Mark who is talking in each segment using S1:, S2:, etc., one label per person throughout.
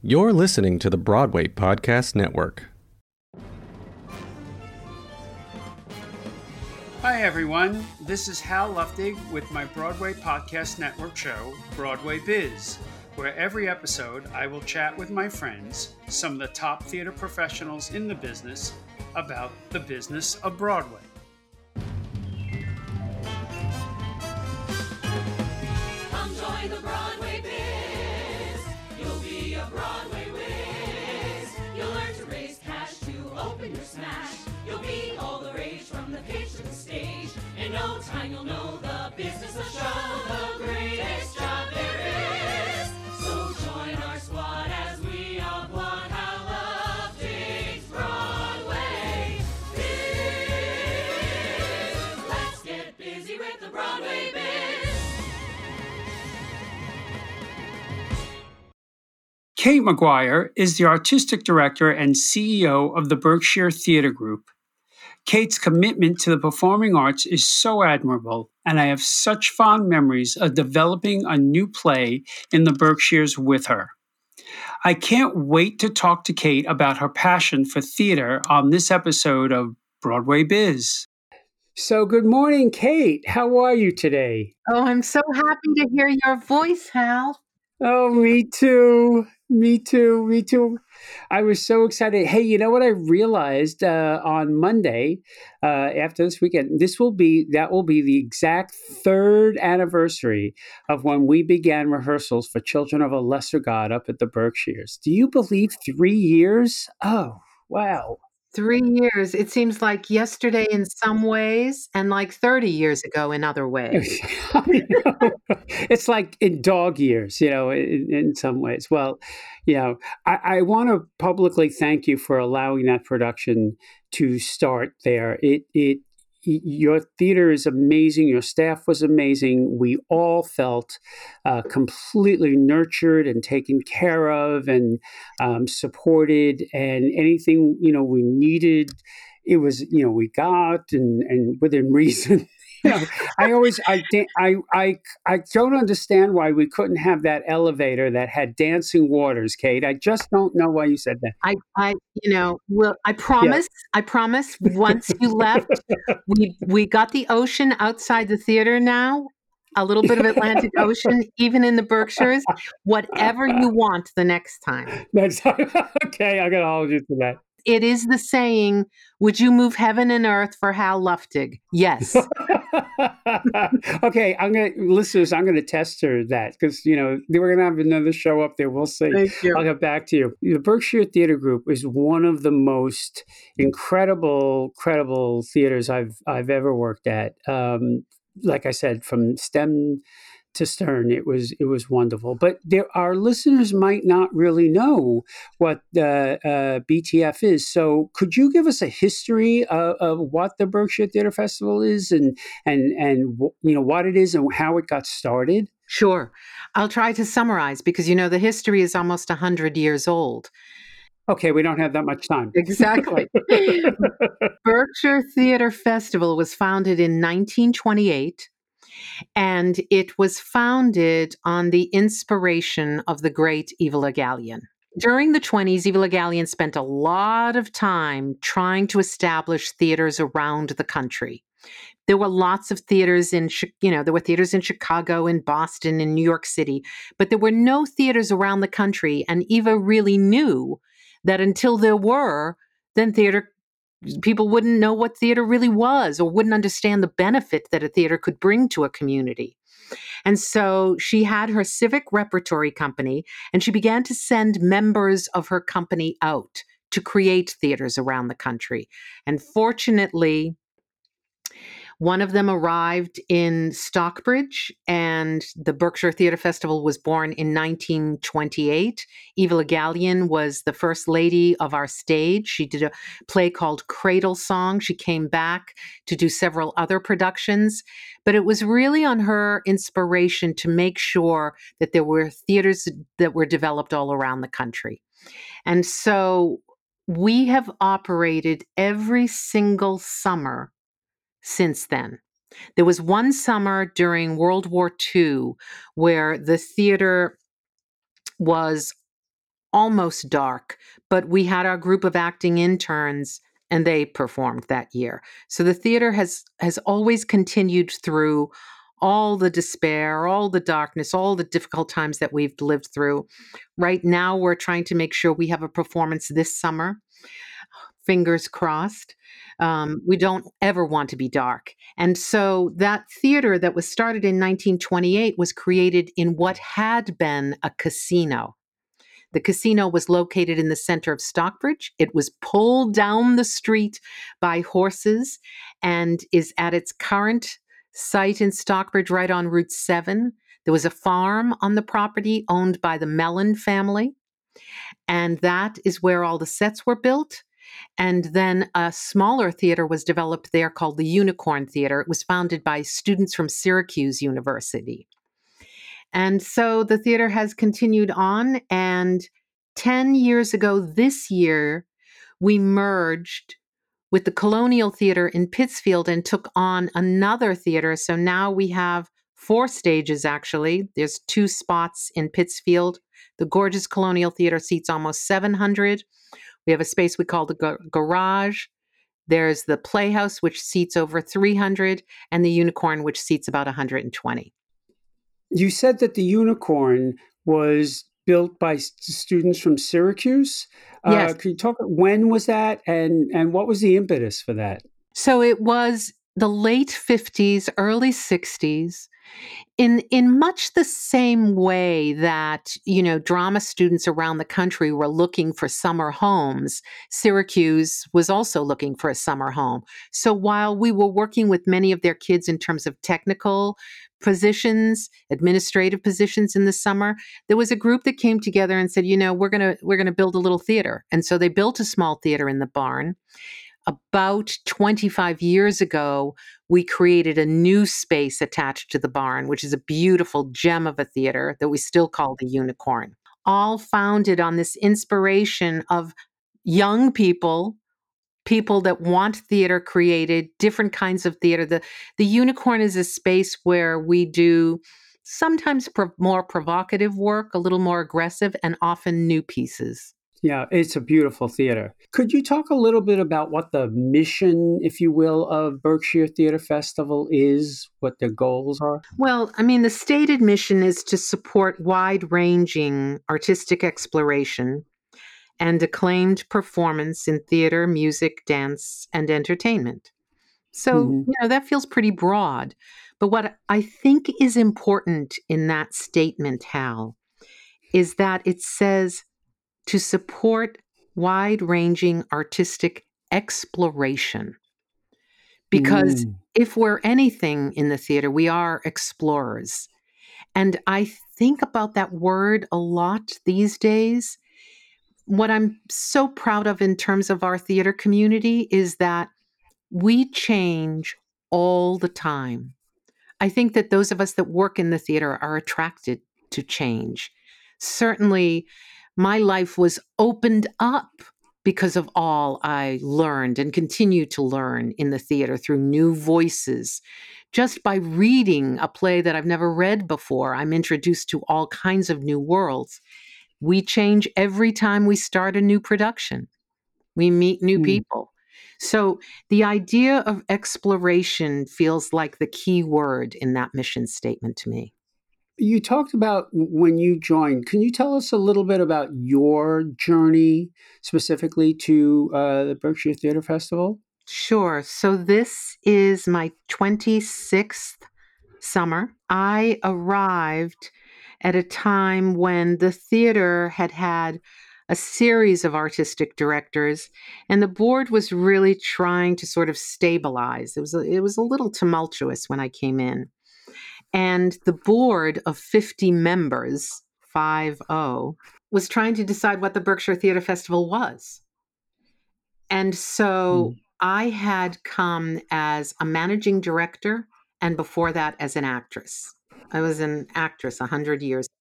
S1: You're listening to the Broadway Podcast Network.
S2: Hi, everyone. This is Hal Luftig with my Broadway Podcast Network show, Broadway Biz, where every episode I will chat with my friends, some of the top theater professionals in the business, about the business of Broadway.
S3: Come join the Broadway smash. You'll be all the rage from the pitch to the stage. In no time you'll know the business of show, the greatest job there
S2: Kate Maguire is the artistic director and CEO of the Berkshire Theater Group. Kate's commitment to the performing arts is so admirable, and I have such fond memories of developing a new play in the Berkshires with her. I can't wait to talk to Kate about her passion for theater on this episode of Broadway Biz. So, good morning, Kate. How are you today?
S4: Oh, I'm so happy to hear your voice, Hal.
S2: Oh, me too. Me too. Me too. I was so excited. Hey, you know what I realized uh, on Monday uh, after this weekend? This will be that will be the exact third anniversary of when we began rehearsals for Children of a Lesser God up at the Berkshires. Do you believe three years? Oh, wow.
S4: Three years. It seems like yesterday in some ways and like 30 years ago in other
S2: oh, ways. It's like in dog years, you know, in, in some ways. Well, you know, I, I want to publicly thank you for allowing that production to start there. It it your theater is amazing. Your staff was amazing. We all felt uh, completely nurtured and taken care of and um, supported. And anything you know we needed, it was you know we got and and within reason. I always I, I I I don't understand why we couldn't have that elevator that had dancing waters, Kate. I just don't know why you said that.
S4: I, I, you know, will I promise? I promise. Once you left, we we got the ocean outside the theater now. A little bit of Atlantic Ocean, even in the Berkshires. Whatever you want the next time.
S2: Next time. okay. I'm gonna hold you to that.
S4: It is the saying, would you move heaven and earth for Hal Luftig? Yes.
S2: okay, I'm gonna listeners. I'm gonna test her that because you know we're gonna have another show up there. We'll see.
S4: Thank you.
S2: I'll get back to you. The Berkshire Theater Group is one of the most incredible, credible theaters I've I've ever worked at. Um, like I said, from STEM to Stern, it was it was wonderful. But there, our listeners might not really know what uh, uh, BTF is. So, could you give us a history of, of what the Berkshire Theater Festival is, and and and you know what it is and how it got started?
S4: Sure. I'll try to summarize because you know the history is almost 100 years old.
S2: Okay, we don't have that much time.
S4: Exactly. Berkshire Theater Festival was founded in 1928 and it was founded on the inspiration of the great Eva Le Gallienne. During the 20s, Eva Le Gallienne spent a lot of time trying to establish theaters around the country. There were lots of theaters in, you know, there were theaters in Chicago, in Boston, in New York City, but there were no theaters around the country. And Eva really knew that until there were, then theater people wouldn't know what theater really was or wouldn't understand the benefit that a theater could bring to a community. And so she had her civic repertory company and she began to send members of her company out to create theaters around the country. And fortunately, one of them arrived in Stockbridge, and the Berkshire Theater Festival was born in 1928. Eva Gallienne was the first lady of our stage. She did a play called Cradle Song. She came back to do several other productions, but it was really on her inspiration to make sure that there were theaters that were developed all around the country. And so we have operated every single summer since then. There was one summer during World War II where the theater was almost dark, but we had our group of acting interns and they performed that year. So the theater has has always continued through all the despair, all the darkness, all the difficult times that we've lived through. Right now we're trying to make sure we have a performance this summer. Fingers crossed. Um, we don't ever want to be dark. And so that theater that was started in 1928 was created in what had been a casino. The casino was located in the center of Stockbridge. It was pulled down the street by horses and is at its current site in Stockbridge, right on Route 7. There was a farm on the property owned by the Mellon family. And that is where all the sets were built. And then a smaller theater was developed there called the Unicorn Theater. It was founded by students from Syracuse University. And so the theater has continued on. And 10 years ago this year, we merged with the Colonial Theater in Pittsfield and took on another theater. So now we have four stages actually. There's two spots in Pittsfield. The gorgeous Colonial Theater seats almost 700. We have a space we call the gar- garage. There's the Playhouse, which seats over 300, and the Unicorn, which seats about 120.
S2: You said that the unicorn was built by s- students from Syracuse.
S4: Yes.
S2: Uh, could you talk? About when was that, and and what was the impetus for that?
S4: So it was the late 50s, early 60s. In in much the same way that, you know, drama students around the country were looking for summer homes, Syracuse was also looking for a summer home. So while we were working with many of their kids in terms of technical positions, administrative positions in the summer, there was a group that came together and said, you know, we're going to we're going to build a little theater. And so they built a small theater in the barn about 25 years ago, we created a new space attached to the barn, which is a beautiful gem of a theater that we still call the Unicorn. All founded on this inspiration of young people, people that want theater created, different kinds of theater. The, the Unicorn is a space where we do sometimes pro- more provocative work, a little more aggressive, and often new pieces.
S2: Yeah, it's a beautiful theater. Could you talk a little bit about what the mission, if you will, of Berkshire Theater Festival is, what their goals are?
S4: Well, I mean, the stated mission is to support wide ranging artistic exploration and acclaimed performance in theater, music, dance, and entertainment. So,
S2: Mhm.
S4: you know, that feels pretty broad. But what I think is important in that statement, Hal, is that it says to support wide ranging artistic exploration. Because
S2: Mm.
S4: if we're anything in the theater, we are explorers. And I think about that word a lot these days. What I'm so proud of in terms of our theater community is that we change all the time. I think that those of us that work in the theater are attracted to change. Certainly, my life was opened up because of all I learned and continue to learn in the theater through new voices. Just by reading a play that I've never read before, I'm introduced to all kinds of new worlds. We change every time we start a new production. We meet new
S2: Mm.
S4: people. So the idea of exploration feels like the key word in that mission statement to me.
S2: You talked about when you joined. Can you tell us a little bit about your journey specifically to uh, the Berkshire Theater Festival?
S4: Sure. So this is my 26th summer. I arrived at a time when the theater had had a series of artistic directors and the board was really trying to sort of stabilize. It was a, it was a little tumultuous when I came in. And the board of 50 members, 5-0, was trying to decide what the Berkshire Theater Festival was. And so hmm. I had come as a managing director and before that as an actress. I was an actress 100 years. Ago.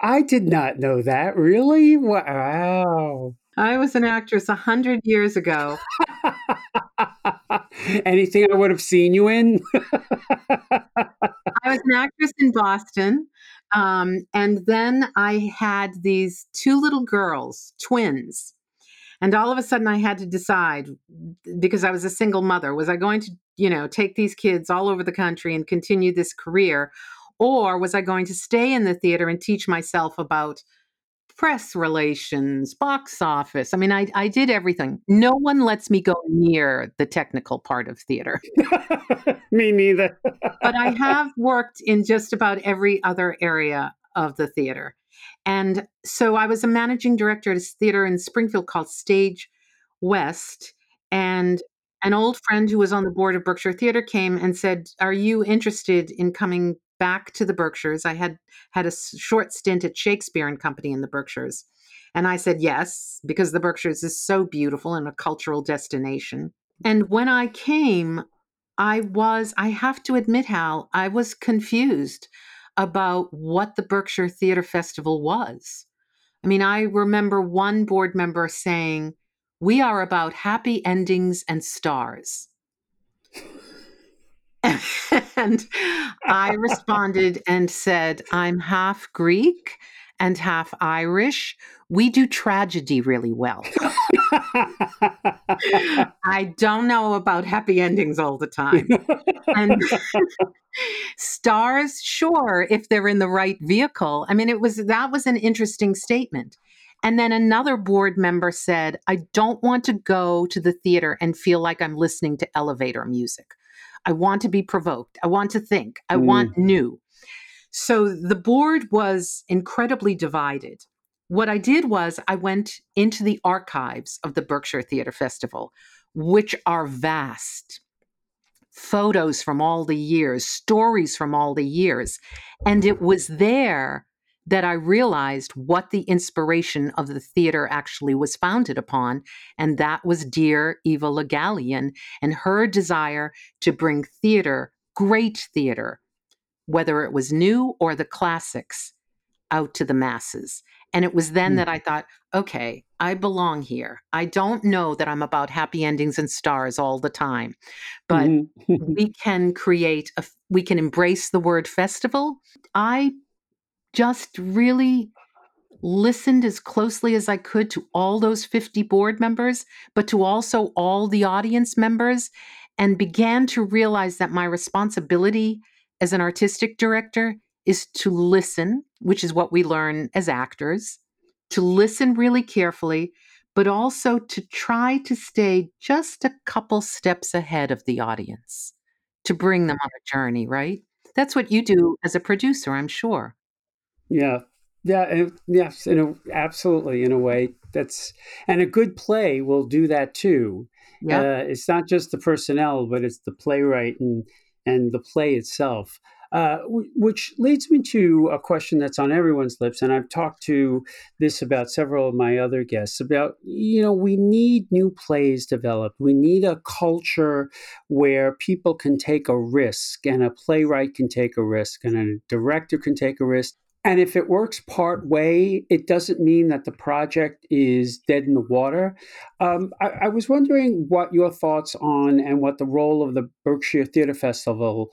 S2: I did not know that. Really? Wow.
S4: I was an actress 100 years ago.
S2: Anything I would have seen you in?
S4: I was an actress in Boston. Um, and then I had these two little girls, twins. And all of a sudden, I had to decide because I was a single mother was I going to, you know, take these kids all over the country and continue this career? Or was I going to stay in the theater and teach myself about press relations, box office? I mean, I, I did everything. No one lets me go near the technical part of theater.
S2: Me neither.
S4: but I have worked in just about every other area of the theater. And so I was a managing director at a theater in Springfield called Stage West. And an old friend who was on the board of Berkshire Theater came and said, Are you interested in coming back to the Berkshires? I had had a short stint at Shakespeare and Company in the Berkshires. And I said yes, because the Berkshires is so beautiful and a cultural destination. And when I came, I was, I have to admit, Hal, I was confused about what the Berkshire Theater Festival was. I mean, I remember one board member saying, We are about happy endings and stars. and I responded and said, I'm half Greek and half Irish. We do tragedy really well. I don't know about happy endings all the time. and stars, sure, if they're in the right vehicle. I mean, it was that was an interesting statement. And then another board member said, I don't want to go to the theater and feel like I'm listening to elevator music. I want to be provoked. I want to think. I mm. want new. So the board was incredibly divided. What I did was I went into the archives of the Berkshire Theater Festival, which are vast. Photos from all the years, stories from all the years. And it was there that I realized what the inspiration of the theater actually was founded upon. And that was dear Eva Le Gallienne and her desire to bring theater, great theater, whether it was new or the classics, out to the masses. And it was then mm. that I thought, okay, I belong here. I don't know that I'm about happy endings and stars all the time, but mm-hmm. we can create a, we can embrace the word festival. I just really listened as closely as I could to all those 50 board members, but to also all the audience members, and began to realize that my responsibility as an artistic director is to listen, which is what we learn as actors, to listen really carefully, but also to try to stay just a couple steps ahead of the audience to bring them on a journey, right? That's what you do as a producer, I'm sure.
S2: Yeah. Yeah, and yes, in a, absolutely. In a way, that's and a good play will do that too. Yeah, uh, it's not just the personnel, but it's the playwright and and the play itself. Uh, which leads me to a question that's on everyone's lips, and I've talked to this about several of my other guests about you know we need new plays developed. We need a culture where people can take a risk, and a playwright can take a risk, and a director can take a risk, and if it works part way, it doesn't mean that the project is dead in the water. Um, I, I, was wondering what your thoughts on and what the role of the Berkshire Theatre Festival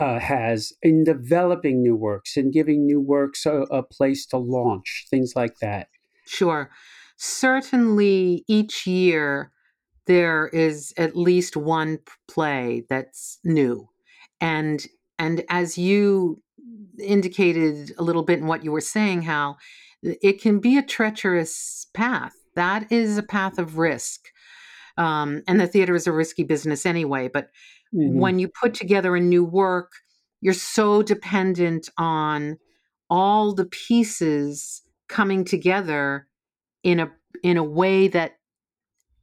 S2: uh, has in developing new works and giving new works a, a place to launch, things like that.
S4: Sure. Certainly, each year there is at least one play that's new. And and as you indicated a little bit in what you were saying, how it can be a treacherous path. That is a path of risk. Um, and the theater is a risky business anyway. But mm-hmm. when you put together a new work, you're so dependent on all the pieces coming together in a in a way that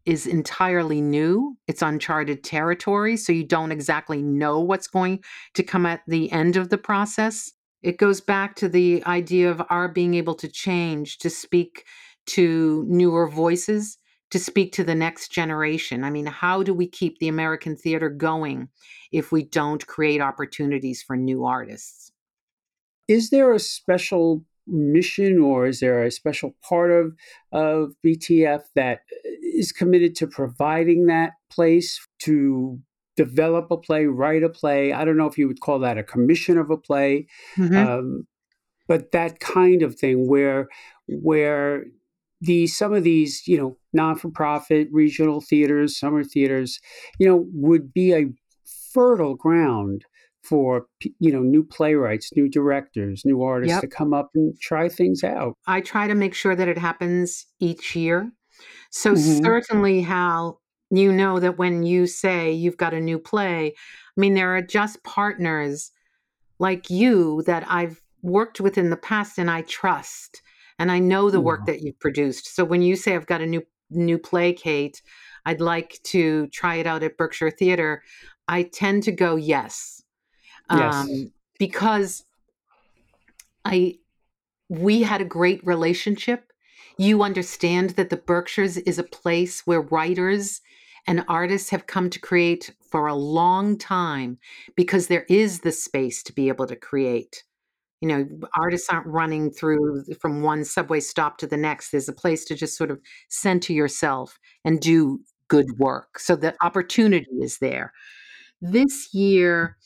S4: is entirely new. It's uncharted territory, so you don't exactly know what's going to come at the end of the process. It goes back to the idea of our being able to change, to speak to newer voices, to speak to the next generation. I mean, how do we keep the American theater going if we don't create opportunities for new artists?
S2: Is there a special mission or is there a special part of of BTF that is committed to providing that place to develop a play, write a play? I don't know if you would call that a commission of a play. Mm-hmm. Um, but that kind of thing where where the some of these you know non-for-profit regional theaters summer theaters you know would be a fertile ground for you know new playwrights new directors new artists
S4: Yep.
S2: to come up and try things out
S4: I try to make sure that it happens each year. So
S2: Mhm.
S4: certainly, Hal, you know that when you say you've got a new play, I mean there are just partners like you that I've worked with in the past and I trust, and I know the work that you've produced. So when you say I've got a new new play, Kate, I'd like to try it out at Berkshire Theater. I tend to go yes,
S2: Yes.
S4: um, because I we had a great relationship. You understand that the Berkshires is a place where writers and artists have come to create for a long time because there is the space to be able to create. You know, artists aren't running through from one subway stop to the next. There's a place to just sort of center yourself and do good work. So the opportunity is there. This year,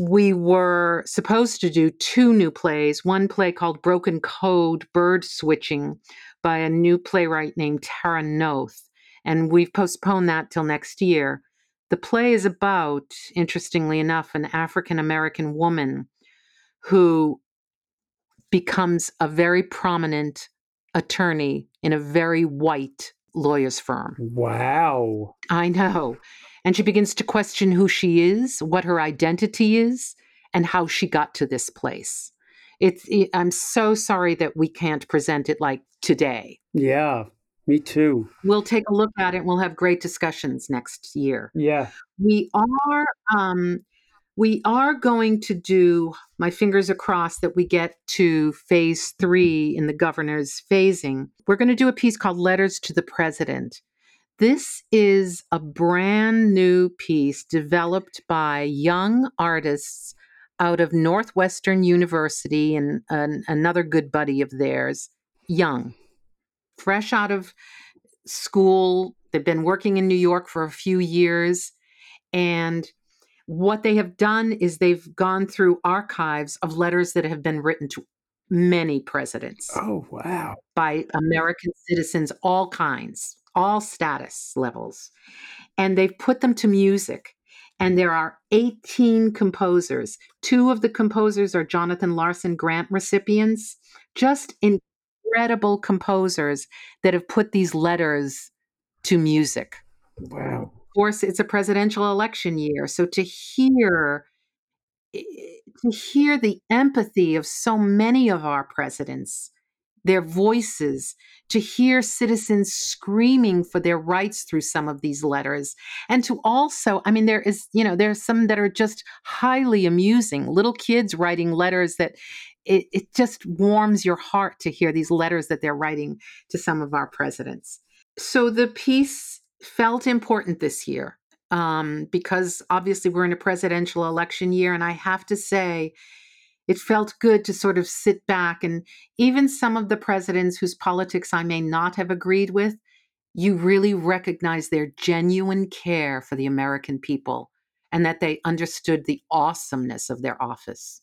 S4: we were supposed to do two new plays one play called Broken Code Bird Switching by a new playwright named Tara Noth. And we've postponed that till next year. The play is about, interestingly enough, an African American woman who becomes a very prominent attorney in a very white lawyer's firm.
S2: wow
S4: I know. And she begins to question who she is, what her identity is, and how she got to this place. It's i- I'm so sorry that we can't present it like today.
S2: yeah me too
S4: We'll take a look at it and we'll have great discussions next year.
S2: yeah
S4: We are um we are going to do my fingers are crossed that we get to phase 3 in the governor's phasing. We're going to do a piece called Letters to the President. This is a brand new piece developed by young artists out of Northwestern University and an, another good buddy of theirs, young, fresh out of school. They've been working in New York for a few years. And what they have done is they've gone through archives of letters that have been written to many presidents
S2: oh wow
S4: by American citizens, all kinds, all status levels. And they've put them to music. And there are 18 composers. Two of the composers are Jonathan Larson Grant recipients, just incredible composers that have put these letters to music.
S2: wow
S4: Of course, it's a presidential election year. So to hear eh, to hear the empathy of so many of our presidents, their voices, to hear citizens screaming for their rights through some of these letters, and to also, I mean, there is, you know, there's some that are just highly amusing. Little kids writing letters that it, it just warms your heart to hear these letters that they're writing to some of our presidents. So the piece felt important this year um, because obviously we're in a presidential election year. And I have to say, it felt good to sort of sit back and even some of the presidents whose politics I may not have agreed with, you really recognize their genuine care for the American people and that they understood the awesomeness of their office.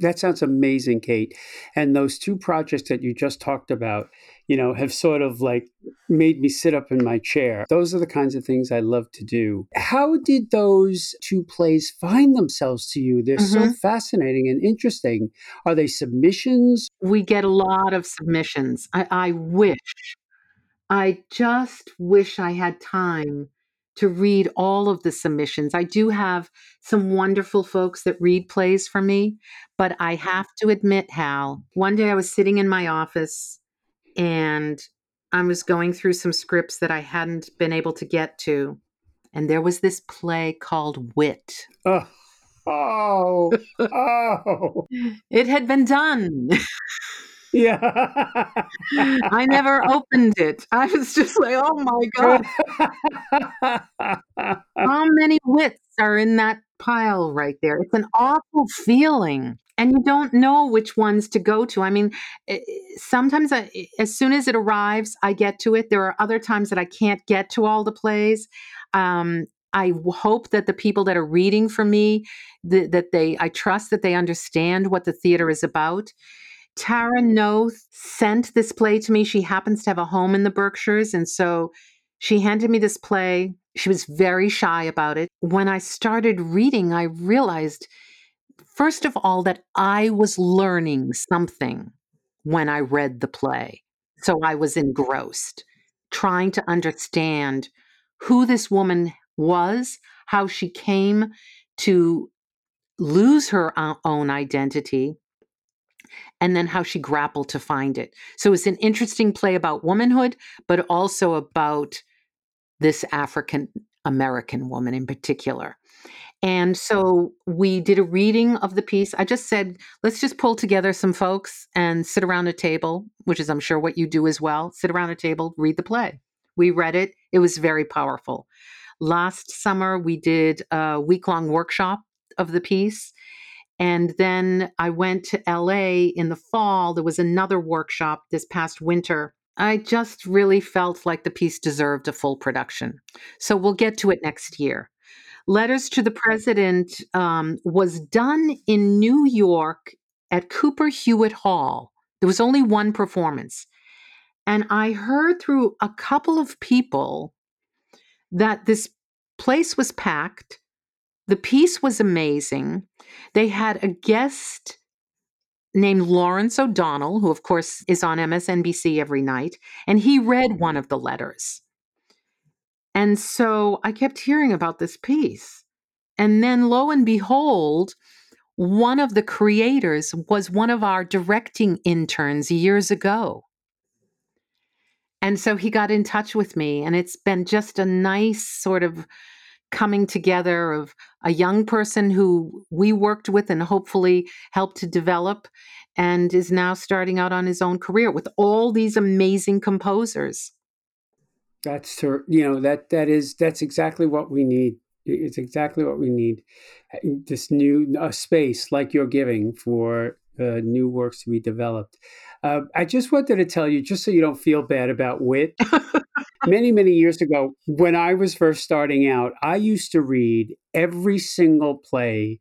S2: That sounds amazing, Kate. And those two projects that you just talked about, you know, have sort of like made me sit up in my chair. Those are the kinds of things I love to do. How did those two plays find themselves to you? They're so
S4: Mhm.
S2: fascinating and interesting. Are they submissions?
S4: We get a lot of submissions. I, I wish, I just wish I had time to read all of the submissions. I do have some wonderful folks that read plays for me, but I mm-hmm. have to admit, Hal, one day I was sitting in my office and I was going through some scripts that I hadn't been able to get to. And there was this play called Wit.
S2: Oh, oh, oh.
S4: It had been done.
S2: yeah.
S4: I never opened it. I was just like, oh my God, how many wits are in that pile right there? It's an awful feeling. And you don't know which ones to go to. I mean, eh, eh, sometimes I, as soon as it arrives, I get to it. There are other times that I can't get to all the plays. Um, I hope that the people that are reading for me th- that they I trust that they understand what the theater is about. Tara Noth sent this play to me. She happens to have a home in the Berkshires and so she handed me this play. She was very shy about it. When I started reading, I realized first of all that I was learning something when I read the play. So I was engrossed, trying to understand who this woman was, how she came to lose her uh, own identity, and then how she grappled to find it. So it's an interesting play about womanhood, but also about this African American woman in particular. And so we did a reading of the piece. I just said, let's just pull together some folks and sit around a table, which is, I'm sure, what you do as well. Sit around a table, read the play. We read it, it was very powerful. Last summer, we did a week long workshop of the piece. And then I went to LA in the fall. There was another workshop this past winter. I just really felt like the piece deserved a full production. So we'll get to it next year. Letters to the President um, was done in New York at Cooper Hewitt Hall. There was only one performance. And I heard through a couple of people that this place was packed. The piece was amazing. They had a guest named Lawrence O'Donnell, who, of course, is on MSNBC every night, and he read one of the letters. And so I kept hearing about this piece. And then lo and behold, one of the creators was one of our directing interns years ago. And so he got in touch with me, and it's been just a nice sort of coming together of a young person who we worked with and hopefully helped to develop and is now starting out on his own career with all these amazing composers.
S2: That's ter- you know that that is that's exactly what we need. It's exactly what we need. This new uh, space like you're giving for uh, new works to be developed. Uh, I just wanted to tell you, just so you don't feel bad about wit. many many years ago, when I was first starting out, I used to read every single play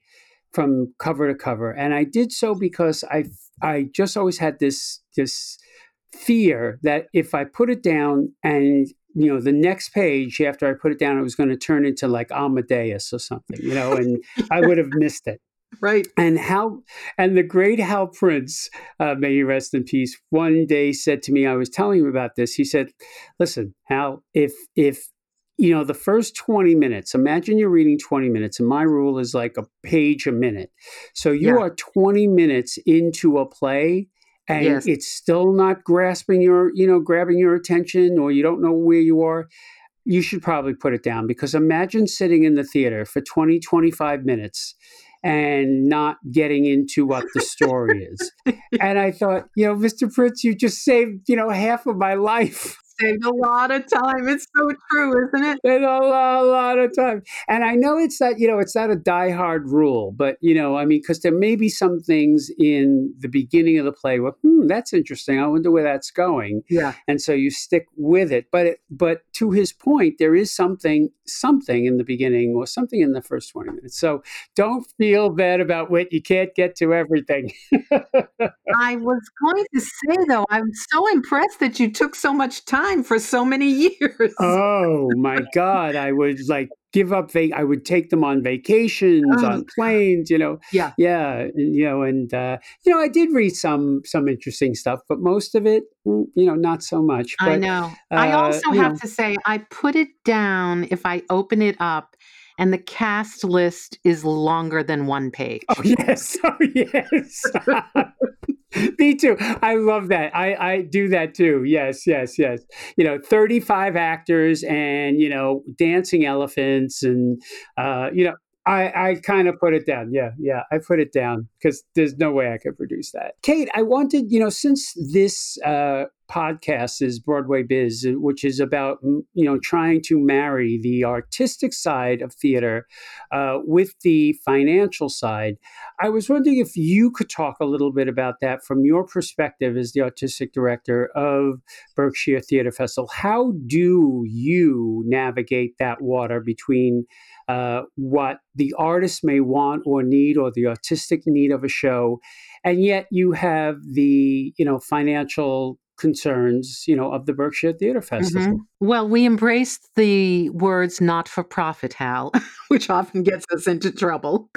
S2: from cover to cover, and I did so because I I just always had this this fear that if I put it down and you know the next page after I put it down, it was going to turn into like Amadeus or something, you know, and I would have missed it.
S4: Right.
S2: And how and the great Hal Prince, uh, may he rest in peace, one day said to me, I was telling him about this. He said, "Listen, Hal, if if you know the first 20 minutes imagine you're reading 20 minutes and my rule is like a page a minute so you
S4: Yeah.
S2: are 20 minutes into a play and
S4: Yes.
S2: it's still not grasping your you know grabbing your attention or you don't know where you are you should probably put it down because imagine sitting in the theater for 20 25 minutes and not getting into what the story is. And i thought you know mr prince you just saved you know half of my life
S4: Saved a lot of time. It's so true, isn't it?
S2: It's a lot, lot of time. And I know it's not, you know, it's not a diehard rule, but, you know, I mean, because there may be some things in the beginning of the play where, hmm, that's interesting. I wonder where that's going.
S4: Yeah.
S2: And so you stick with it. But, it, but to his point, there is something, something in the beginning or something in the first 20 minutes. So don't feel bad about what you can't get to everything.
S4: I was going to say though, I'm so impressed that you took so much time for so many years.
S2: Oh my God. I would like give up, va- I would take them on vacations,
S4: Oh,
S2: on planes, you know.
S4: Yeah.
S2: Yeah. You know, and, uh, you know, I did read some, some interesting stuff, but most of it, mm, you know, not so much. But,
S4: I know. I
S2: uh,
S4: also have
S2: know.
S4: to say, I put it down if I open it up and the cast list is longer than one page.
S2: Oh, yes. Oh, yes. Me too. I love that. I, I do that too. Yes, yes, yes. You know, 35 actors and, you know, dancing elephants and, uh, you know, I, I kind of put it down. Yeah, yeah, I put it down because there's no way I could produce that. Kate, I wanted, you know, since this uh, podcast is Broadway Biz, which is about you know trying to marry the artistic side of theater uh, with the financial side. I was wondering if you could talk a little bit about that from your perspective as the artistic director of Berkshire Theater Festival. How do you navigate that water between uh, what the artist may want or need or the artistic need of a show. And yet you have the you know financial concerns you know of the berkshire theater festival.
S4: Mm-hmm. well we embrace the words not for profit hal which often gets us into trouble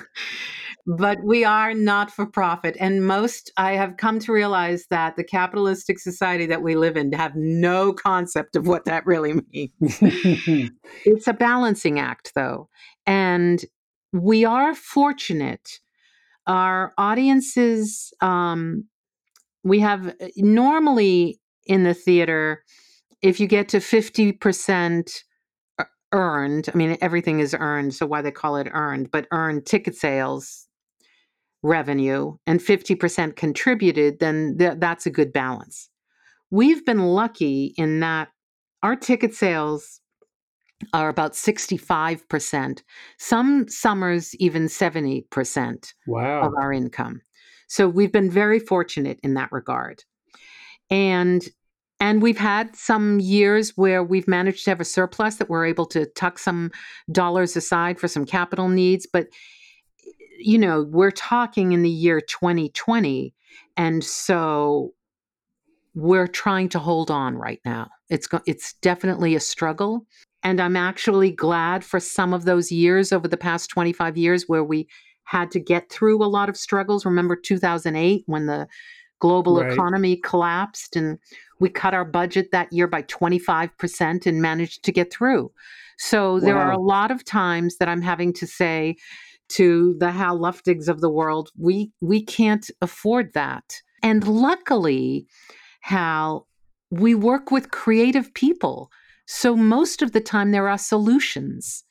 S4: but we are not for profit and most i have come to realize that the capitalistic society that we live in have no concept of what that really means. It's a balancing act though. And we are fortunate. Our audiences um, we have uh, normally in the theater if you get to 50% earned i mean everything is earned so why they call it earned but earned ticket sales revenue and 50% contributed then th- that's a good balance we've been lucky in that our ticket sales are about 65%. Some summers, even 70%
S2: wow.
S4: of our income. So we've been very fortunate in that regard. And and we've had some years where we've managed to have a surplus that we're able to tuck some dollars aside for some capital needs. But, you know, we're talking in the year 2020. And so we're trying to hold on right now. It's, it's definitely a struggle. And I'm actually glad for some of those years over the past 25 years where we had to get through a lot of struggles. Remember 2008 when the global right. economy collapsed and we cut our budget that year by 25% and managed to get through. So wow. there are a lot of times that I'm having to say to the Hal Luftigs of the world, we we can't afford that. And luckily, Hal, we work with creative people so most of the time, there are solutions.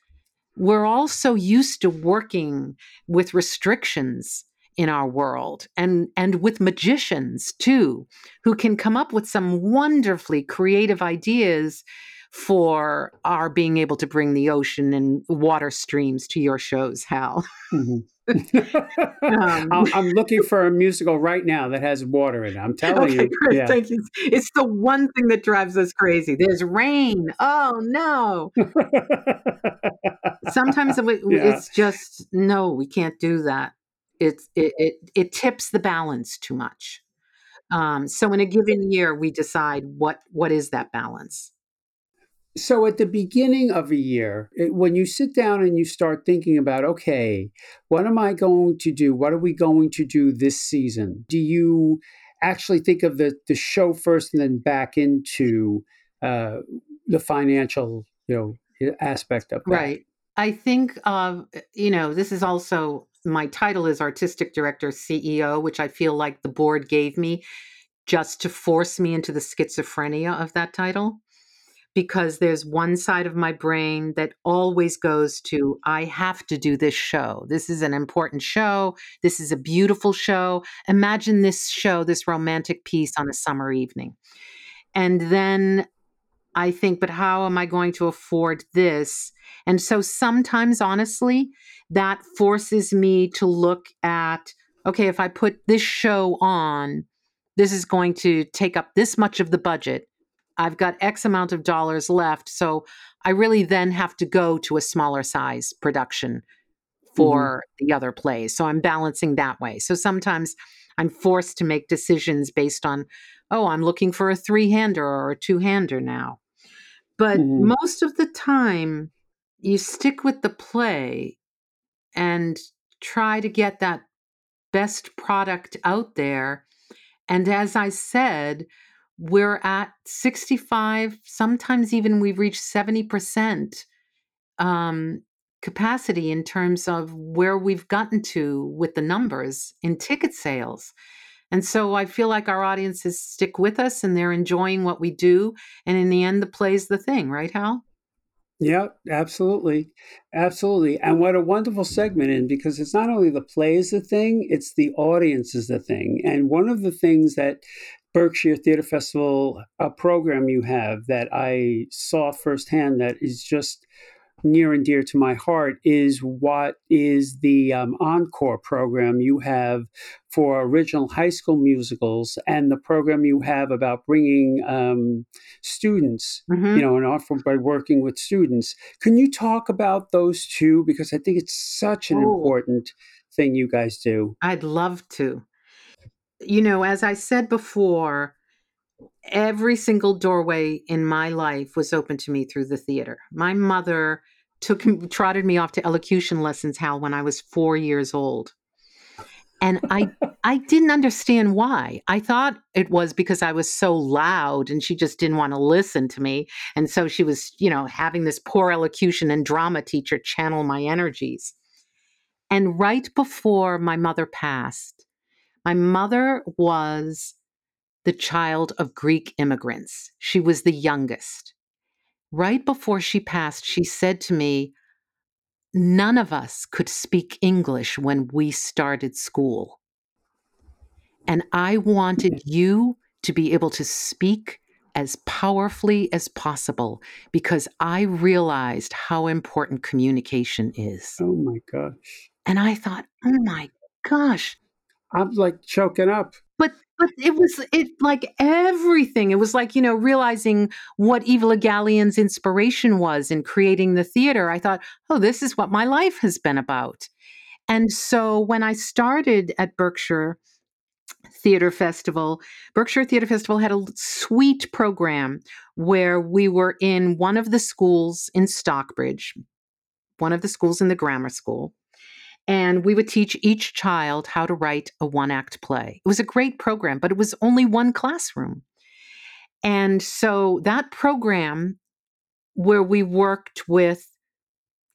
S4: We're all so used to working with restrictions in our world and and with magicians too who can come up with some wonderfully creative ideas for our being able to bring the ocean and water streams to your shows hal mm-hmm
S2: um, I'm looking for a musical right now that has water in it. I'm telling okay,
S4: you. Chris, yeah. thank you. It's the one thing that drives us crazy. There's rain. Oh no. Sometimes it, yeah. it's just no, we can't do that. It's it, it it tips the balance too much. Um, so in a given year, we decide what what is that balance.
S2: So at the beginning of a year, it, when you sit down and you start thinking about, okay, what am I going to do? What are we going to do this season? Do you actually think of the, the show first and then back into uh, the financial, you know, aspect of that?
S4: Right. I think, uh, you know, this is also my title is artistic director CEO, which I feel like the board gave me just to force me into the schizophrenia of that title because there's one side of my brain that always goes to, I have to do this show. This is an important show. This is a beautiful show. Imagine this show, this romantic piece on a summer evening. And then I think, but how am I going to afford this? And so sometimes, honestly, that forces me to look at okay, if I put this show on, this is going to take up this much of the budget I've got X amount of dollars left. So I really then have to go to a smaller size production for mm-hmm. the other plays. So I'm balancing that way. So sometimes I'm forced to make decisions based on, oh, I'm looking for a three hander or a two hander now. But mm-hmm. most of the time, you stick with the play and try to get that best product out there. And as I said, we're at 65 sometimes even we've reached 70% um, capacity in terms of where we've gotten to with the numbers in ticket sales and so i feel like our audiences stick with us and they're enjoying what we do and in the end the play's the thing right hal
S2: yeah, absolutely. Absolutely. And what a wonderful segment in because it's not only the play is the thing, it's the audience is the thing. And one of the things that Berkshire Theater Festival a program you have that I saw firsthand that is just near and dear to my heart is what is the um, encore program you have for original high school musicals and the program you have about bringing um, students
S4: Mhm.
S2: you know and often by working with students can you talk about those two because i think it's such an
S4: Oh.
S2: important thing you guys do
S4: I'd love to. You know, as I said before, every single doorway in my life was open to me through the theater. My mother took trotted me off to elocution lessons, Hal, when I was four years old. And I I didn't understand why. I thought it was because I was so loud and she just didn't want to listen to me. And so she was, you know, having this poor elocution and drama teacher channel my energies. And right before my mother passed, my mother was the child of Greek immigrants. She was the youngest. Right before she passed, she said to me, None of us could speak English when we started school. And I wanted you to be able to speak as powerfully as possible because I realized how important communication is.
S2: oh my gosh
S4: And I thought, oh my gosh,
S2: i'm like choking up.
S4: But but it was it like everything. It was like you know realizing what eva Gallienne's inspiration was in creating the theater. I thought oh this is what my life has been about. And so when i started at berkshire theater festival berkshire theater festival had a sweet program where we were in one of the schools in stockbridge one of the schools in the grammar school and we would teach each child how to write a one act play. It was a great program, but it was only one classroom. And so that program, where we worked with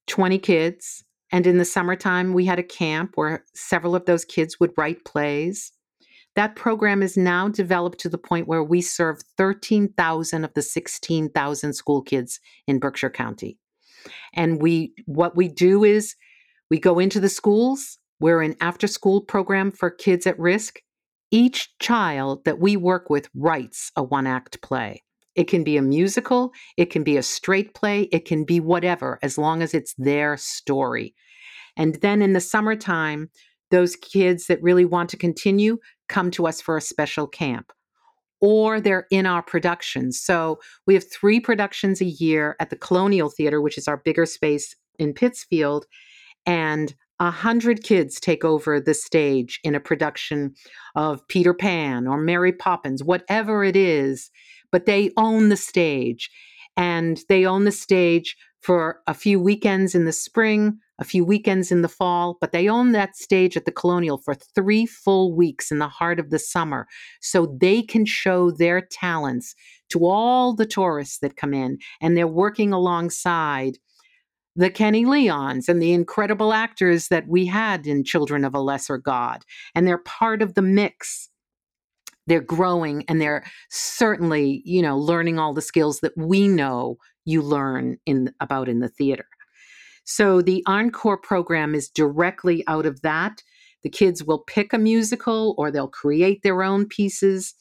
S4: 20 kids, and in the summertime, we had a camp where several of those kids would write plays. That program is now developed to the point where we serve 13,000 of the 16,000 school kids in Berkshire County. And we what we do is we go into the schools. We're an after school program for kids at risk. Each child that we work with writes a one act play. It can be a musical, it can be a straight play, it can be whatever, as long as it's their story. And then in the summertime, those kids that really want to continue come to us for a special camp or they're in our productions. So we have three productions a year at the Colonial Theater, which is our bigger space in Pittsfield, and a hundred kids take over the stage in a production of Peter Pan or Mary Poppins, whatever it is, but they own the stage. And they own the stage for a few weekends in the spring, a few weekends in the fall, but they own that stage at the Colonial for three full weeks in the heart of the summer so they can show their talents to all the tourists that come in. And they're working alongside the Kenny Leons and the incredible actors that we had in Children of a Lesser God. And they're part of the mix. They're growing and they're certainly, you know, learning all the skills that we know you learn in about in the theater. So the Encore program is directly out of that. The kids will pick a musical or they'll create their own pieces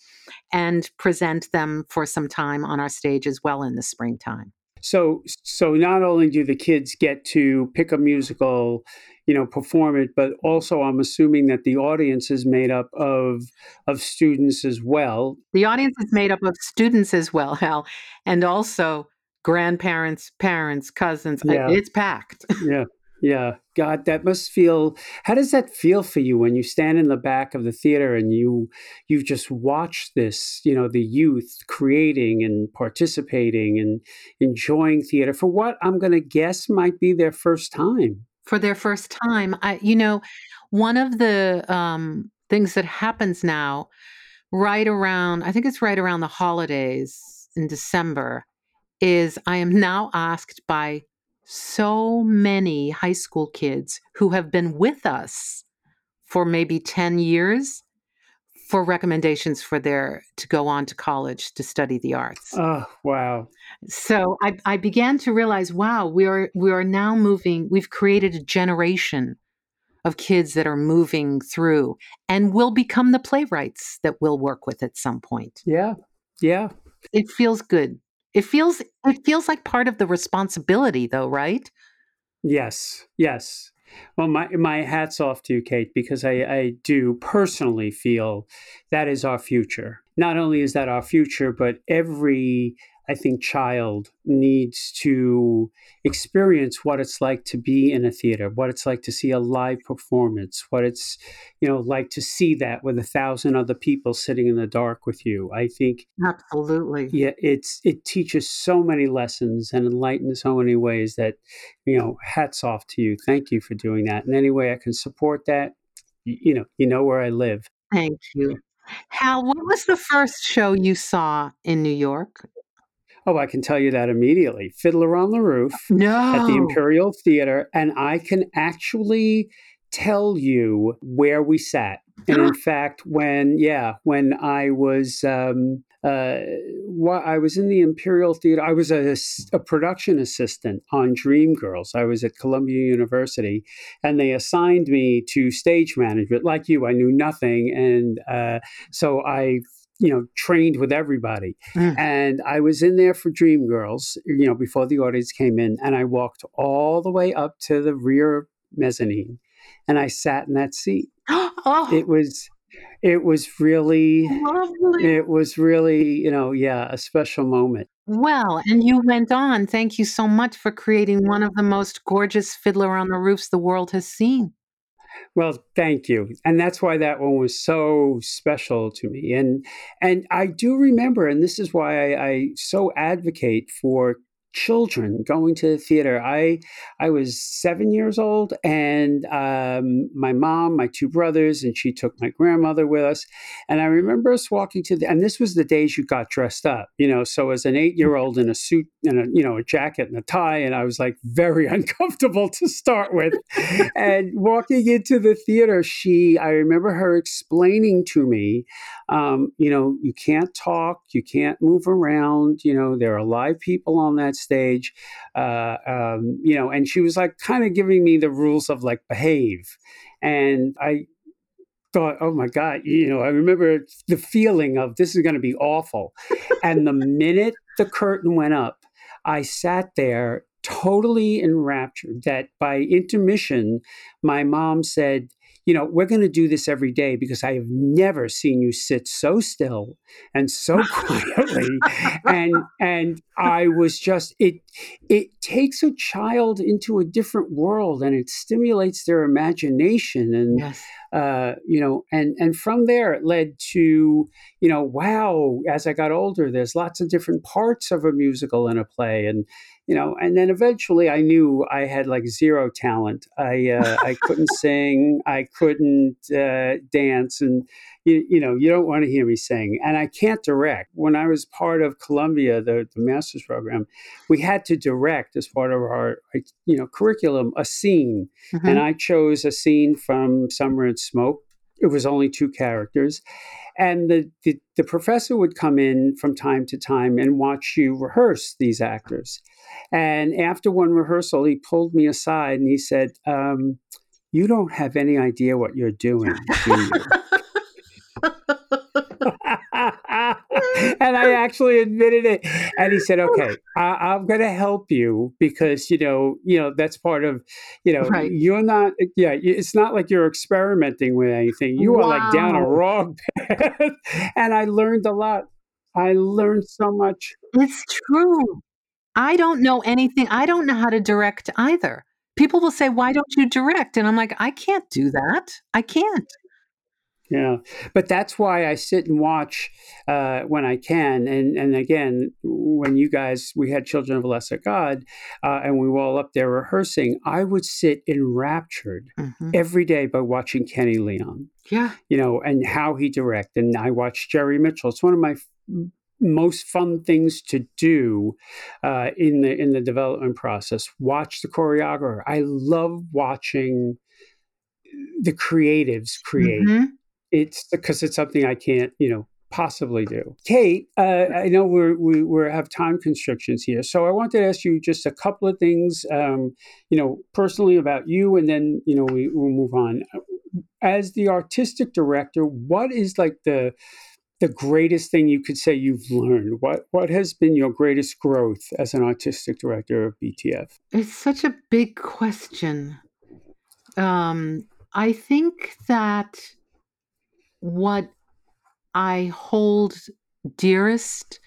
S4: and present them for some time on our stage as well in the springtime.
S2: So, so not only do the kids get to pick a musical, you know, perform it, but also I'm assuming that the audience is made up of of students as well.
S4: The audience is made up of students as well, Hal, and also grandparents, parents, cousins.
S2: Yeah.
S4: It's packed.
S2: Yeah, yeah. God, that must feel. How does that feel for you when you stand in the back of the theater and you you've just watch this? You know, the youth creating and participating and enjoying theater for what I'm going to guess might be their first time.
S4: for their first time. I, you know, one of the um, things that happens now, right around, I think it's right around the holidays in December, is I am now asked by so many high school kids who have been with us for maybe 10 years for recommendations for their to go on to college to study the arts.
S2: Oh, wow.
S4: So I, I began to realize, wow, we are we are now moving. We've created a generation of kids that are moving through and will become the playwrights that we'll work with at some point.
S2: Yeah. Yeah.
S4: It feels good. It feels it feels like part of the responsibility though, right?
S2: Yes. Yes. Well, my my hats off to you, Kate, because I, I do personally feel that is our future. Not only is that our future, but every I think child needs to experience what it's like to be in a theater, what it's like to see a live performance, what it's you know like to see that with a thousand other people sitting in the dark with you. I think
S4: Absolutely.
S2: yeah, it's it teaches so many lessons and enlightens so many ways that you know hats off to you. Thank you for doing that. In any way I can support that, you, you know, you know where I live.
S4: Thank you. Hal, what was the first show you saw in New York?
S2: Oh, I can tell you that immediately. Fiddler on the Roof at the Imperial Theater, and I can actually tell you where we sat. And in fact, when yeah, when I was um, uh, I was in the Imperial Theater, I was a production assistant on Dreamgirls. I was at Columbia University, and they assigned me to stage management. Like you, I knew nothing, and uh, so I you know trained with everybody
S4: Mm.
S2: and I was in there for Dreamgirls, you know, before the audience came in, and I walked all the way up to the rear mezzanine, and I sat in that seat.
S4: oh,
S2: It was, it was really,
S4: lovely.
S2: it was really, you know, yeah, a special moment.
S4: Well, and you went on. Thank you so much for creating one of the most gorgeous Fiddler on the Roofs the world has seen.
S2: Well, thank you, and that's why that one was so special to me. And and I do remember, and this is why I, I so advocate for children going to the theater. I I was seven years old, and um, my mom, my two brothers, and she took my grandmother with us. And I remember us walking to the, and this was the days you got dressed up, you know. So as an eight-year-old in a suit and a you know a jacket and a tie, and I was like very uncomfortable to start with. and walking into the theater, she, I remember her explaining to me, um, you know, you can't talk, you can't move around, you know, there are live people on that stage, uh, um, you know, and she was like kind of giving me the rules of like behave. And I thought, oh my God, you know, I remember the feeling of this is going to be awful. And the minute the curtain went up, I sat there totally enraptured that by intermission, my mom said, you know, we're going to do this every day because I have never seen you sit so still and so quietly. and and I was just it it takes a child into a different world and it stimulates their imagination and
S4: Yes.
S2: Uh, you know, and and from there it led to, you know, wow. As I got older, there's lots of different parts of a musical and a play, and you know, and then eventually I knew I had like zero talent. I uh, I couldn't sing, I couldn't uh, dance, and you, you know, you don't want to hear me sing, and I can't direct. When I was part of Columbia, the the master's program, we had to direct as part of our you know curriculum a scene
S4: Mhm.
S2: and I chose a scene from Summer and Smoke. It was only two characters, and the, the the professor would come in from time to time and watch you rehearse these actors. And after one rehearsal, he pulled me aside and he said, um, "You don't have any idea what you're doing, do you?" and I actually admitted it. And he said, "Okay, I, I'm going to help you because you know, you know, that's part of, you know,
S4: Right.
S2: you're not. Yeah, it's not like you're experimenting with anything. You are like down a wrong path." and I learned a lot. I learned so much.
S4: It's true. I don't know anything. I don't know how to direct either. People will say, Why don't you direct? And I'm like, I can't do that. I can't.
S2: Yeah, but that's why I sit and watch uh, when I can. And and again, when you guys we had Children of a Lesser God, uh, and we were all up there rehearsing, I would sit enraptured
S4: Mhm.
S2: every day by watching Kenny Leon.
S4: Yeah.
S2: You know, and how he direct. And I watched Jerry Mitchell. It's one of my f- most fun things to do uh, in the in the development process. Watch the choreographer. I love watching the creatives create
S4: Mhm.
S2: It's because it's something I can't, you know, possibly do. Kate, uh, I know we're, we we have time constrictions here, so I wanted to ask you just a couple of things, um, you know, personally about you, and then you know we will move on. As the artistic director, what is like the the greatest thing you could say you've learned? What what has been your greatest growth as an artistic director of BTF?
S4: It's such a big question. Um, I think that what I hold dearest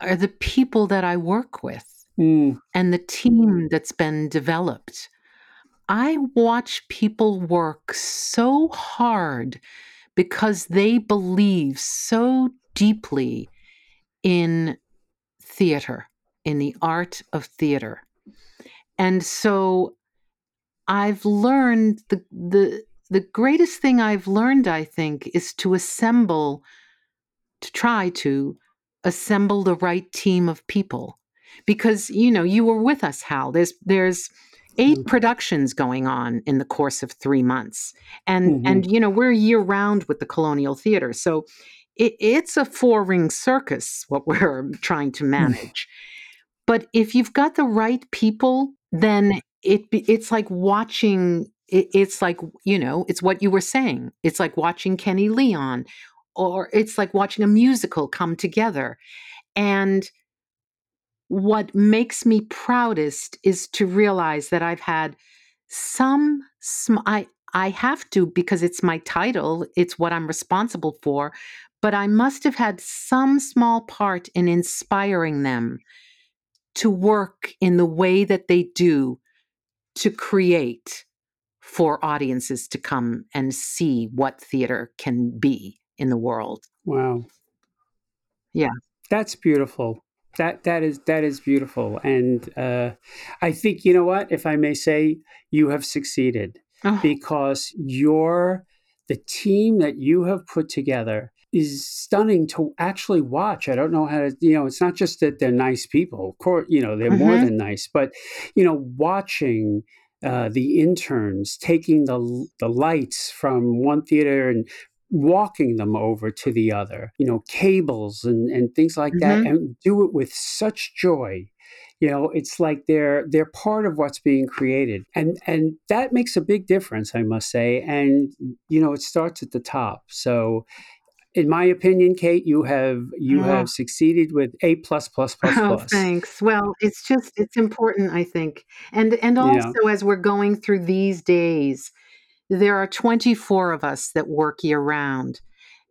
S4: are the people that I work with
S2: Mm,
S4: and the team that's been developed. I watch people work so hard because they believe so deeply in theater, in the art of theater. And so I've learned the the the greatest thing I've learned, I think, is to assemble, to try to assemble the right team of people. Because, you know, you were with us, Hal. There's there's eight
S2: Mm.
S4: productions going on in the course of three months. And
S2: Mhm.
S4: and you know, we're year round with the Colonial Theater. So it, it's a four ring circus what we're trying to manage. but if you've got the right people, then it it's like watching it, it's like you know it's what you were saying. It's like watching kenny leon or it's like watching a musical come together. And what makes me proudest is to realize that i've had some sm- i i have to because it's my title it's what i'm responsible for but i must have had some small part in inspiring them to work in the way that they do to create for audiences to come and see what theater can be in the world.
S2: wow.
S4: Yeah.
S2: That's beautiful. That that is that is beautiful, and uh, I think you know what, if I may say, you have succeeded
S4: Oh,
S2: because your the team that you have put together is stunning to actually watch. I don't know how to, you know, it's not just that they're nice people. Of course, you know, they're more
S4: Mhm.
S2: than nice, but you know, watching uh, the interns taking the the lights from one theater and walking them over to the other, you know, cables and and things like that,
S4: Mhm.
S2: and do it with such joy. You know it's like they're they're part of what's being created. And and that makes a big difference i must say. And you know it starts at the top. So in my opinion kate you have you
S4: Oh.
S2: have succeeded with a plus plus plus
S4: Oh,
S2: plus
S4: thanks. Well, it's just it's important, I think. And and
S2: Yeah.
S4: also as we're going through these days, there are 24 of us that work year round.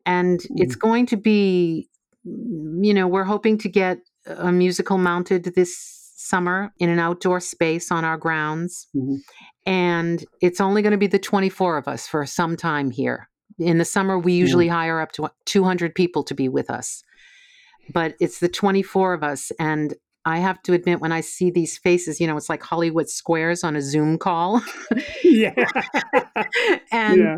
S4: And it's going to be mm, you know, we're hoping to get a musical mounted this summer in an outdoor space on our grounds.
S2: Mhm.
S4: And it's only going to be the 24 of us for some time here. In the summer, we hmm. usually hire up to 200 people to be with us. But it's the 24 of us. And I have to admit, when I see these faces, you know, it's like Hollywood squares on a Zoom call.
S2: yeah
S4: and
S2: yeah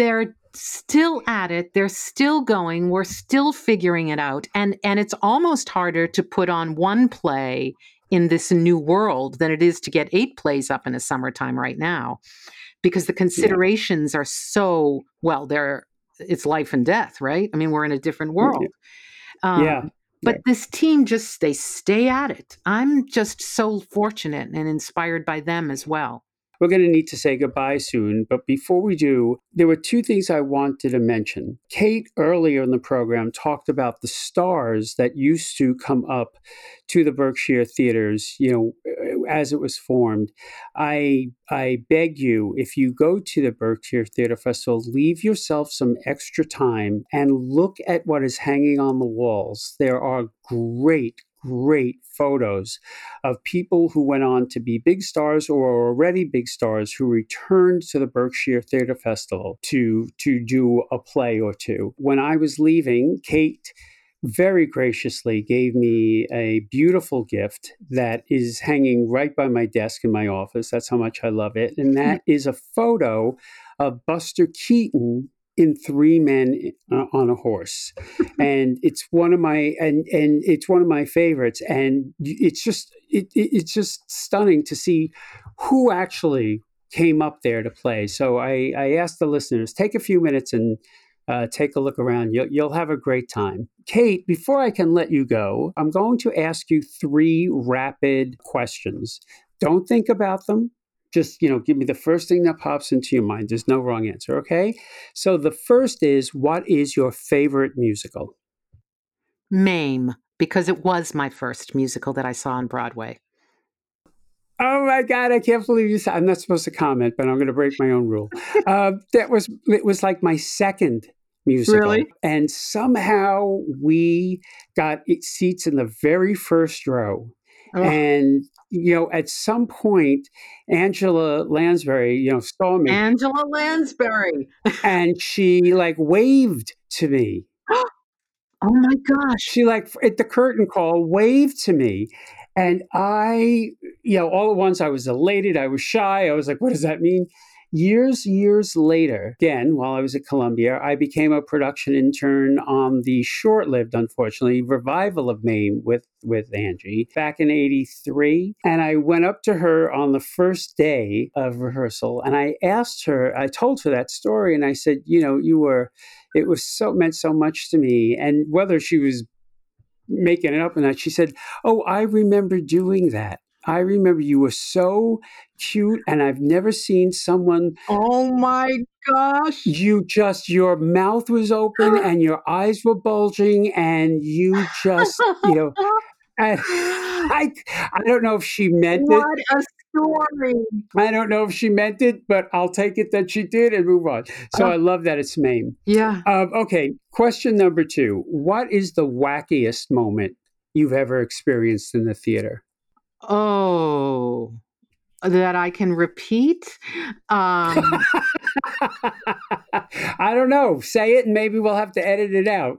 S4: they're still at it they're still going we're still figuring it out and and it's almost harder to put on one play in this new world than it is to get eight plays up in a summertime right now because the considerations are so well they're it's life and death right? I mean we're in a different world. um,
S2: yeah.
S4: but this team just they stay at it. I'm just so fortunate and inspired by them as well.
S2: We're going to need to say goodbye soon, but before we do, there were two things I wanted to mention. Kate earlier in the program talked about the stars that used to come up to the Berkshire theaters, you know, as it was formed. I I beg you, if you go to the Berkshire Theater Festival, leave yourself some extra time and look at what is hanging on the walls. There are great great photos of people who went on to be big stars or are already big stars who returned to the Berkshire Theater Festival to to do a play or two. When I was leaving, Kate very graciously gave me a beautiful gift that is hanging right by my desk in my office. That's how much I love it. And that is a photo of Buster Keaton in Three Men uh, on a Horse. and it's one of my and and it's one of my favorites and it's just it, it, it's just stunning to see who actually came up there to play. So I I asked the listeners take a few minutes and Uh, take a look around. You'll, you'll have a great time. Kate, before I can let you go, I'm going to ask you three rapid questions. Don't think about them. Just, you know, give me the first thing that pops into your mind. There's no wrong answer, okay? So the first is what is your favorite musical?
S4: Mame, because it was my first musical that I saw on Broadway.
S2: Oh my God! I can't believe you said. I'm not supposed to comment, but I'm going to break my own rule. uh, that was it. Was like my second musical,
S4: Really?
S2: and somehow we got seats in the very first row.
S4: Oh.
S2: And you know, at some point, Angela Lansbury, you know, saw me,
S4: Angela Lansbury.
S2: and she like waved to me.
S4: Oh my gosh.
S2: she like at the curtain call waved to me and i you know all at once i was elated i was shy i was like what does that mean years years later again while i was at columbia i became a production intern on the short-lived unfortunately revival of mame with with angie back in 83 and i went up to her on the first day of rehearsal and i asked her i told her that story and i said you know you were it was so meant so much to me. And whether she was making it up or not she said oh i remember doing that i remember you were so cute and i've never seen someone
S4: Oh my gosh.
S2: you just your mouth was open and your eyes were bulging and you just you know I, I i don't know if she meant it
S4: what a story.
S2: i don't know if she meant it but i'll take it that she did and move on so
S4: Oh.
S2: i love that it's mame
S4: Yeah.
S2: Um, okay, question number two. What is the wackiest moment you've ever experienced in the theater?
S4: Oh, that I can repeat. Um,
S2: I don't know. Say it and maybe we'll have to edit it out.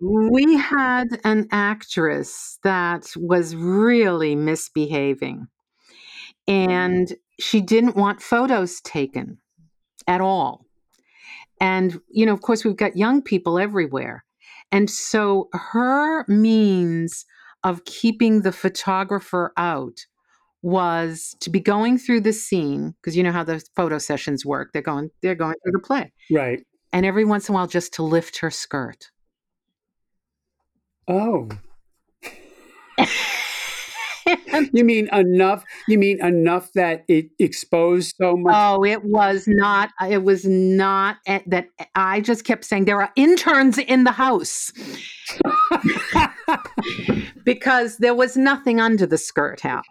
S4: we had an actress that was really misbehaving, and she didn't want photos taken at all. And, you know, of course, we've got young people everywhere. And so her means of keeping the photographer out was to be going through the scene because you know how the photo sessions work they're going they're going through the play
S2: right.
S4: and every once in a while just to lift her skirt
S2: Oh. You mean enough? You mean enough that it exposed so much?
S4: oh it was not it was not eh, that i just kept saying there are interns in the house because there was nothing under the skirt hal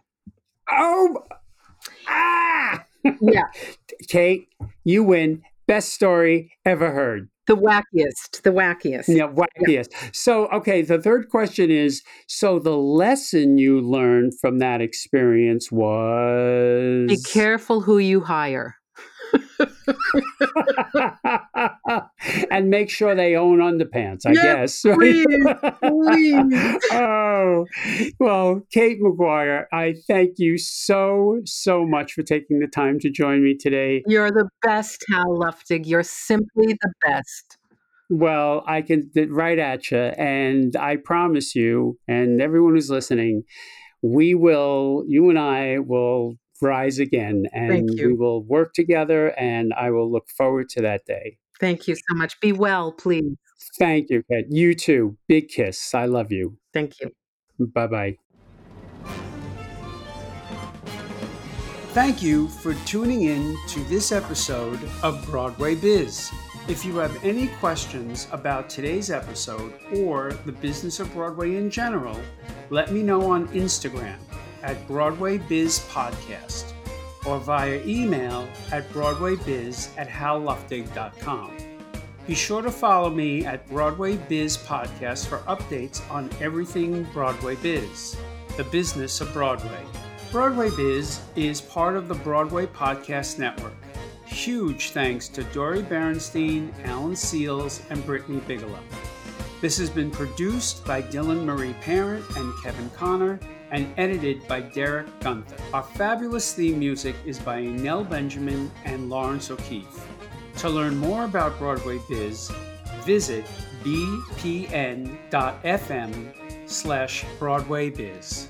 S2: oh. Ah.
S4: yeah
S2: Kate, you win. Best story ever heard.
S4: the wackiest the wackiest
S2: Yeah, wackiest. So, okay, the third question is so the lesson you learned from that experience was
S4: be careful who you hire
S2: and make sure they own underpants, I
S4: Yeah,
S2: guess.
S4: please, please.
S2: oh, well, Kate Maguire, I thank you so, so much for taking the time to join me today.
S4: You're the best, Hal Luftig. You're simply the best.
S2: Well, I can right at you, and I promise you, and everyone who's listening, we will. You and I will rise again, and
S4: Thank you.
S2: we will work together. And I will look forward to that day.
S4: Thank you so much. Be well, please.
S2: Thank you, Kate. You too. Big kiss. I love you.
S4: Thank you.
S2: Bye bye. Thank you for tuning in to this episode of Broadway Biz. If you have any questions about today's episode or the business of Broadway in general, let me know on Instagram at Broadway Biz Podcast or via email at broadwaybiz at halluftig.com. Be sure to follow me at Broadway Biz Podcast for updates on everything Broadway Biz, the business of Broadway. Broadway Biz is part of the Broadway Podcast Network. Huge thanks to Dori Berinstein, Alan Seales, and Brittany Bigelow. This has been produced by Dylan Marie Parent and Kevin Connor and edited by Derek Gunther. Our fabulous theme music is by Nell Benjamin and Laurence O'Keefe. To learn more about Broadway Biz, visit bpn.fm slash Broadway Biz.